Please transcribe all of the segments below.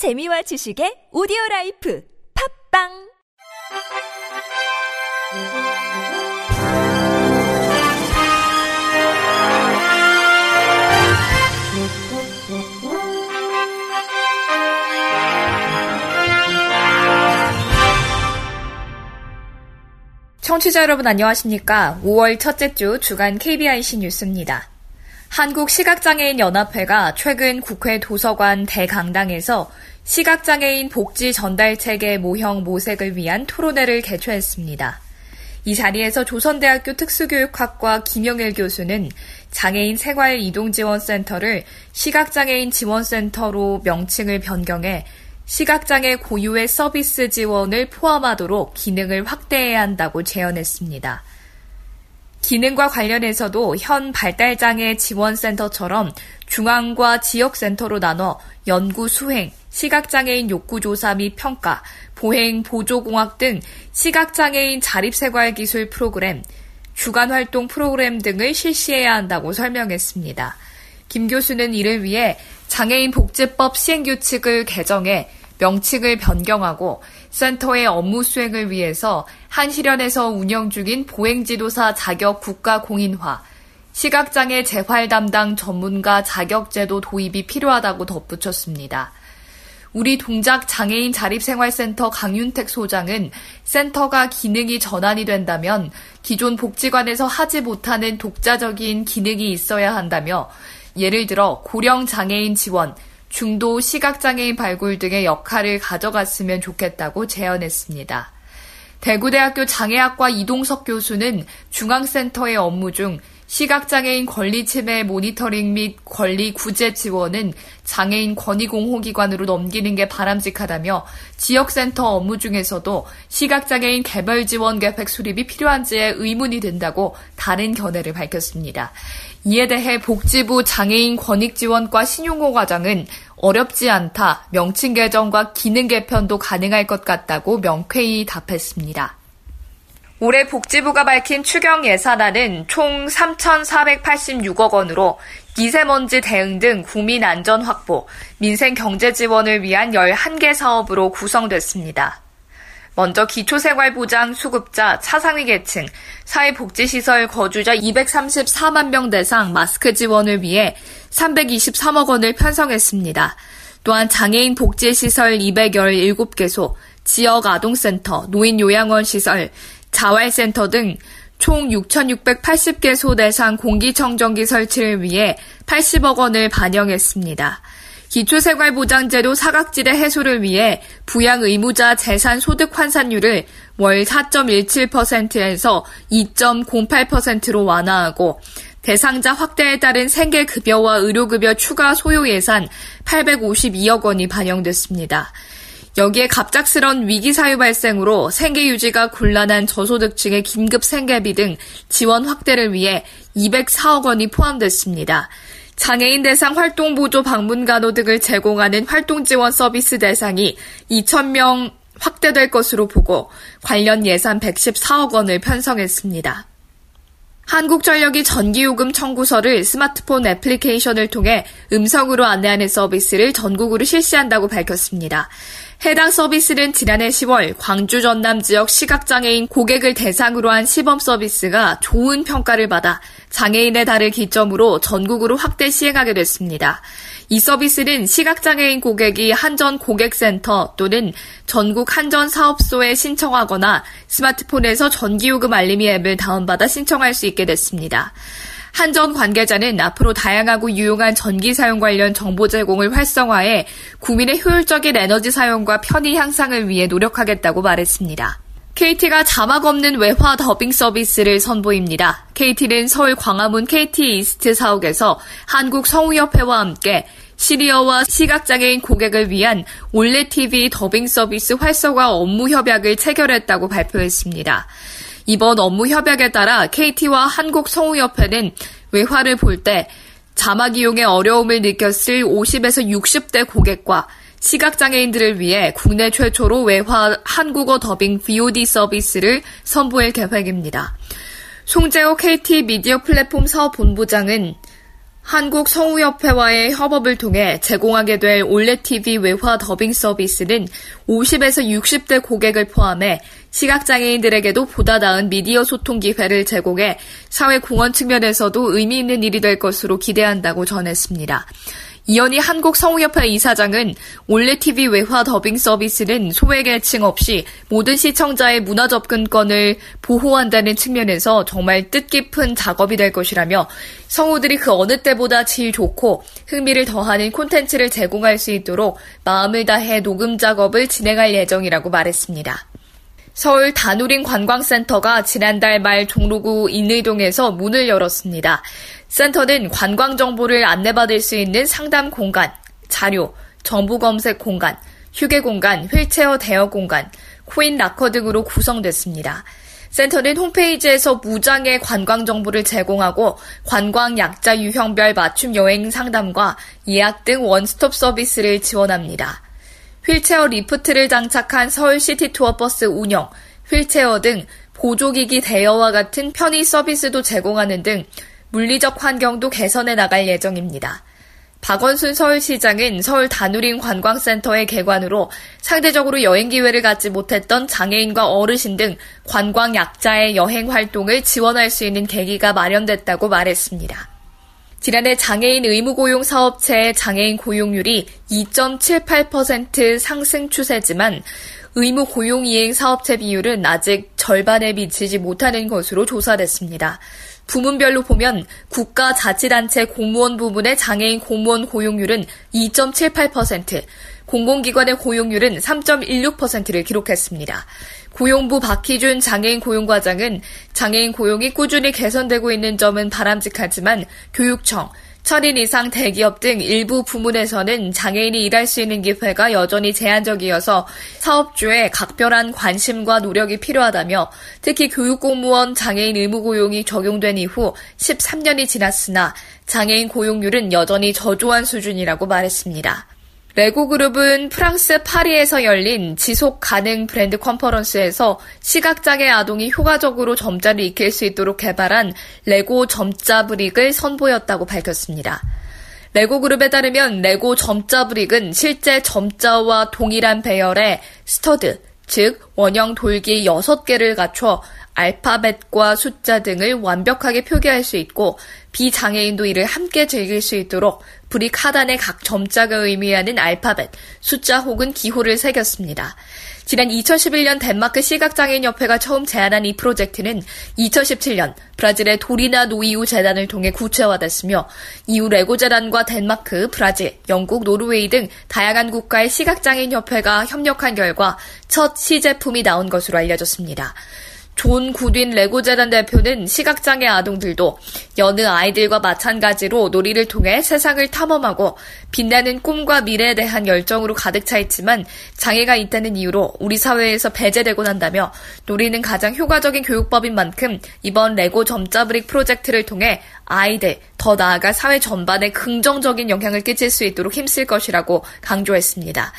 재미와 지식의 오디오 라이프 팝빵 청취자 여러분 안녕하십니까? 5월 첫째 주 주간 KBIC 뉴스입니다. 한국시각장애인 연합회가 최근 국회 도서관 대강당에서 시각장애인 복지 전달 체계 모형 모색을 위한 토론회를 개최했습니다. 이 자리에서 조선대학교 특수교육학과 김영일 교수는 장애인 생활 이동 지원센터를 시각장애인 지원센터로 명칭을 변경해 시각장애 고유의 서비스 지원을 포함하도록 기능을 확대해야 한다고 제언했습니다. 기능과 관련해서도 현 발달장애 지원센터처럼 중앙과 지역센터로 나눠 연구 수행, 시각장애인 욕구조사 및 평가, 보행 보조공학 등 시각장애인 자립생활기술 프로그램, 주간활동 프로그램 등을 실시해야 한다고 설명했습니다. 김 교수는 이를 위해 장애인 복지법 시행규칙을 개정해 명칭을 변경하고 센터의 업무 수행을 위해서 한시련에서 운영 중인 보행지도사 자격 국가 공인화, 시각장애 재활 담당 전문가 자격제도 도입이 필요하다고 덧붙였습니다. 우리 동작 장애인 자립생활센터 강윤택 소장은 센터가 기능이 전환이 된다면 기존 복지관에서 하지 못하는 독자적인 기능이 있어야 한다며 예를 들어 고령 장애인 지원, 중도 시각장애인 발굴 등의 역할을 가져갔으면 좋겠다고 제언했습니다. 대구대학교 장애학과 이동석 교수는 중앙센터의 업무 중 시각장애인 권리 침해 모니터링 및 권리 구제 지원은 장애인 권익공호기관으로 넘기는 게 바람직하다며 지역센터 업무 중에서도 시각장애인 개별 지원 계획 수립이 필요한지에 의문이 든다고 다른 견해를 밝혔습니다. 이에 대해 복지부 장애인 권익지원과 신용호 과장은 어렵지 않다. 명칭 개정과 기능 개편도 가능할 것 같다고 명쾌히 답했습니다. 올해 복지부가 밝힌 추경 예산안은 총 3,486억 원으로 미세먼지 대응 등 국민 안전 확보, 민생 경제 지원을 위한 11개 사업으로 구성됐습니다. 먼저 기초생활보장 수급자, 차상위 계층, 사회복지시설 거주자 234만 명 대상 마스크 지원을 위해 323억 원을 편성했습니다. 또한 장애인 복지시설 217개소, 지역 아동센터, 노인 요양원 시설, 자활센터 등 총 6,680개소 대상 공기청정기 설치를 위해 80억 원을 반영했습니다. 기초생활보장제도 사각지대 해소를 위해 부양 의무자 재산 소득 환산율을 월 4.17%에서 2.08%로 완화하고 대상자 확대에 따른 생계급여와 의료급여 추가 소요 예산 852억 원이 반영됐습니다. 여기에 갑작스런 위기 사유 발생으로 생계 유지가 곤란한 저소득층의 긴급 생계비 등 지원 확대를 위해 204억 원이 포함됐습니다. 장애인 대상 활동 보조 방문 간호 등을 제공하는 활동 지원 서비스 대상이 2,000명 확대될 것으로 보고 관련 예산 114억 원을 편성했습니다. 한국전력이 전기요금 청구서를 스마트폰 애플리케이션을 통해 음성으로 안내하는 서비스를 전국으로 실시한다고 밝혔습니다. 해당 서비스는 지난해 10월 광주 전남 지역 시각장애인 고객을 대상으로 한 시범 서비스가 좋은 평가를 받아 장애인의 달을 기점으로 전국으로 확대 시행하게 됐습니다. 이 서비스는 시각장애인 고객이 한전 고객센터 또는 전국 한전 사업소에 신청하거나 스마트폰에서 전기요금 알림이 앱을 다운받아 신청할 수 있게 됐습니다. 한전 관계자는 앞으로 다양하고 유용한 전기 사용 관련 정보 제공을 활성화해 국민의 효율적인 에너지 사용과 편의 향상을 위해 노력하겠다고 말했습니다. KT가 자막 없는 외화 더빙 서비스를 선보입니다. KT는 서울 광화문 KT 이스트 사옥에서 한국 성우협회와 함께 시리어와 시각장애인 고객을 위한 올레 TV 더빙 서비스 활성화 업무 협약을 체결했다고 발표했습니다. 이번 업무 협약에 따라 KT와 한국성우협회는 외화를 볼 때 자막 이용에 어려움을 느꼈을 50에서 60대 고객과 시각장애인들을 위해 국내 최초로 외화 한국어 더빙 VOD 서비스를 선보일 계획입니다. 송재호 KT 미디어 플랫폼 사업본부장은 한국성우협회와의 협업을 통해 제공하게 될 올레TV 외화 더빙 서비스는 50에서 60대 고객을 포함해 시각장애인들에게도 보다 나은 미디어 소통 기회를 제공해 사회 공헌 측면에서도 의미 있는 일이 될 것으로 기대한다고 전했습니다. 이현희 한국성우협회 이사장은 올레TV 외화 더빙 서비스는 소외계층 없이 모든 시청자의 문화 접근권을 보호한다는 측면에서 정말 뜻깊은 작업이 될 것이라며 성우들이 그 어느 때보다 질 좋고 흥미를 더하는 콘텐츠를 제공할 수 있도록 마음을 다해 녹음 작업을 진행할 예정이라고 말했습니다. 서울 다누린 관광센터가 지난달 말 종로구 인의동에서 문을 열었습니다. 센터는 관광 정보를 안내받을 수 있는 상담 공간, 자료, 정보 검색 공간, 휴게 공간, 휠체어 대여 공간, 코인 락커 등으로 구성됐습니다. 센터는 홈페이지에서 무장의 관광 정보를 제공하고 관광 약자 유형별 맞춤 여행 상담과 예약 등 원스톱 서비스를 지원합니다. 휠체어 리프트를 장착한 서울 시티 투어 버스 운영, 휠체어 등 보조기기 대여와 같은 편의 서비스도 제공하는 등 물리적 환경도 개선해 나갈 예정입니다. 박원순 서울시장은 서울 다누린 관광센터의 개관으로 상대적으로 여행 기회를 갖지 못했던 장애인과 어르신 등 관광 약자의 여행 활동을 지원할 수 있는 계기가 마련됐다고 말했습니다. 지난해 장애인 의무 고용 사업체의 장애인 고용률이 2.78% 상승 추세지만 의무 고용 이행 사업체 비율은 아직 절반에 미치지 못하는 것으로 조사됐습니다. 부문별로 보면 국가자치단체 공무원 부문의 장애인 공무원 고용률은 2.78%, 공공기관의 고용률은 3.16%를 기록했습니다. 고용부 박희준 장애인 고용과장은 장애인 고용이 꾸준히 개선되고 있는 점은 바람직하지만 교육청, 천인 이상 대기업 등 일부 부문에서는 장애인이 일할 수 있는 기회가 여전히 제한적이어서 사업주의 각별한 관심과 노력이 필요하다며 특히 교육공무원 장애인 의무고용이 적용된 이후 13년이 지났으나 장애인 고용률은 여전히 저조한 수준이라고 말했습니다. 레고 그룹은 프랑스 파리에서 열린 지속 가능 브랜드 컨퍼런스에서 시각장애 아동이 효과적으로 점자를 익힐 수 있도록 개발한 레고 점자 brick을 선보였다고 밝혔습니다. 레고 그룹에 따르면 레고 점자 brick은 실제 점자와 동일한 배열의 stud, 즉 원형 돌기 6개를 갖춰 알파벳과 숫자 등을 완벽하게 표기할 수 있고 비장애인도 이를 함께 즐길 수 있도록 brick 하단의 각 점자가 의미하는 알파벳, 숫자 혹은 기호를 새겼습니다. 지난 2011년 덴마크 시각장애인협회가 처음 제안한 이 프로젝트는 2017년 브라질의 도리나 노이우 재단을 통해 구체화됐으며 이후 레고 재단과 덴마크, 브라질, 영국, 노르웨이 등 다양한 국가의 시각장애인협회가 협력한 결과 첫 시제품이 나온 것으로 알려졌습니다. 존 구딘 레고재단 대표는 시각장애 아동들도 여느 아이들과 마찬가지로 놀이를 통해 세상을 탐험하고 빛나는 꿈과 미래에 대한 열정으로 가득 차 있지만 장애가 있다는 이유로 우리 사회에서 배제되곤 한다며 놀이는 가장 효과적인 교육법인 만큼 이번 레고 점자brick 프로젝트를 통해 아이들, 더 나아가 사회 전반에 긍정적인 영향을 끼칠 수 있도록 힘쓸 것이라고 강조했습니다.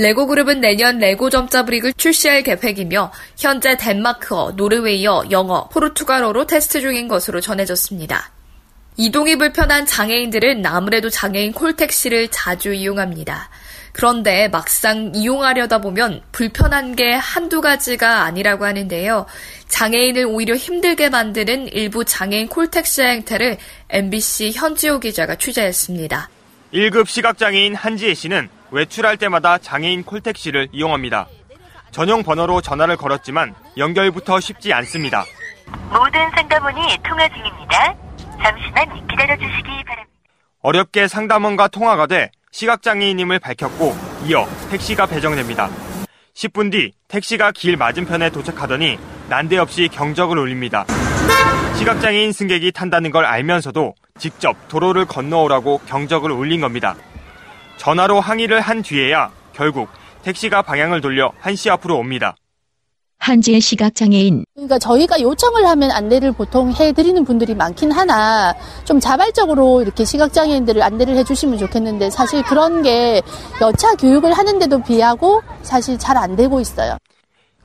레고 그룹은 내년 레고 점자 brick을 출시할 계획이며 현재 덴마크어, 노르웨이어, 영어, 포르투갈어로 테스트 중인 것으로 전해졌습니다. 이동이 불편한 장애인들은 아무래도 장애인 콜택시를 자주 이용합니다. 그런데 막상 이용하려다 보면 불편한 게 한두 가지가 아니라고 하는데요. 장애인을 오히려 힘들게 만드는 일부 장애인 콜택시 행태를 MBC 현지호 기자가 취재했습니다. 1급 시각장애인 한지혜 씨는 외출할 때마다 장애인 콜택시를 이용합니다. 전용 번호로 전화를 걸었지만 연결부터 쉽지 않습니다. 모든 상담원이 통화 중입니다. 잠시만 기다려 주시기 바랍니다. 어렵게 상담원과 통화가 돼 시각장애인임을 밝혔고 이어 택시가 배정됩니다. 10분 뒤 택시가 길 맞은편에 도착하더니 난데없이 경적을 울립니다. 시각장애인 승객이 탄다는 걸 알면서도 직접 도로를 건너오라고 경적을 울린 겁니다. 전화로 항의를 한 뒤에야 결국 택시가 방향을 돌려 한시 앞으로 옵니다. 한지의 시각장애인. 그러니까 저희가 요청을 하면 안내를 보통 해드리는 분들이 많긴 하나 좀 자발적으로 이렇게 시각장애인들을 안내를 해주시면 좋겠는데 사실 그런 게 여차 교육을 하는데도 비하고 사실 잘 안 되고 있어요.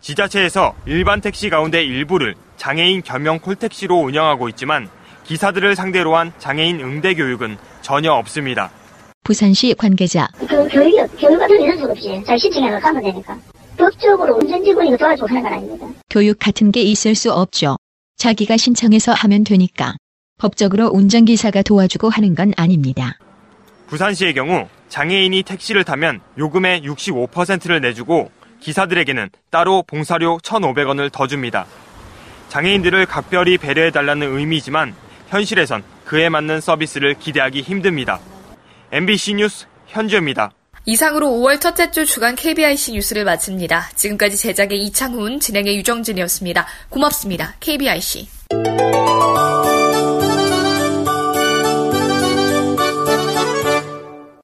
지자체에서 일반 택시 가운데 일부를 장애인 겸용 콜택시로 운영하고 있지만 기사들을 상대로 한 장애인 응대 교육은 전혀 없습니다. 부산시 관계자 그 교육이 교육 같은 게 있을 수가 없지. 잘 신청해서 가면 되니까. 법적으로 운전지구니까 도와주고 하는 건 아닙니다. 교육 같은 게 있을 수 없죠. 자기가 신청해서 하면 되니까. 법적으로 운전기사가 도와주고 하는 건 아닙니다. 부산시의 경우 장애인이 택시를 타면 요금의 65%를 내주고 기사들에게는 따로 봉사료 1,500원을 더 줍니다. 장애인들을 각별히 배려해달라는 의미지만 현실에선 그에 맞는 서비스를 기대하기 힘듭니다. MBC 뉴스 현주입니다. 이상으로 5월 첫째 주 주간 KBIC 뉴스를 마칩니다. 지금까지 제작의 이창훈, 진행의 유정진이었습니다. 고맙습니다. KBIC.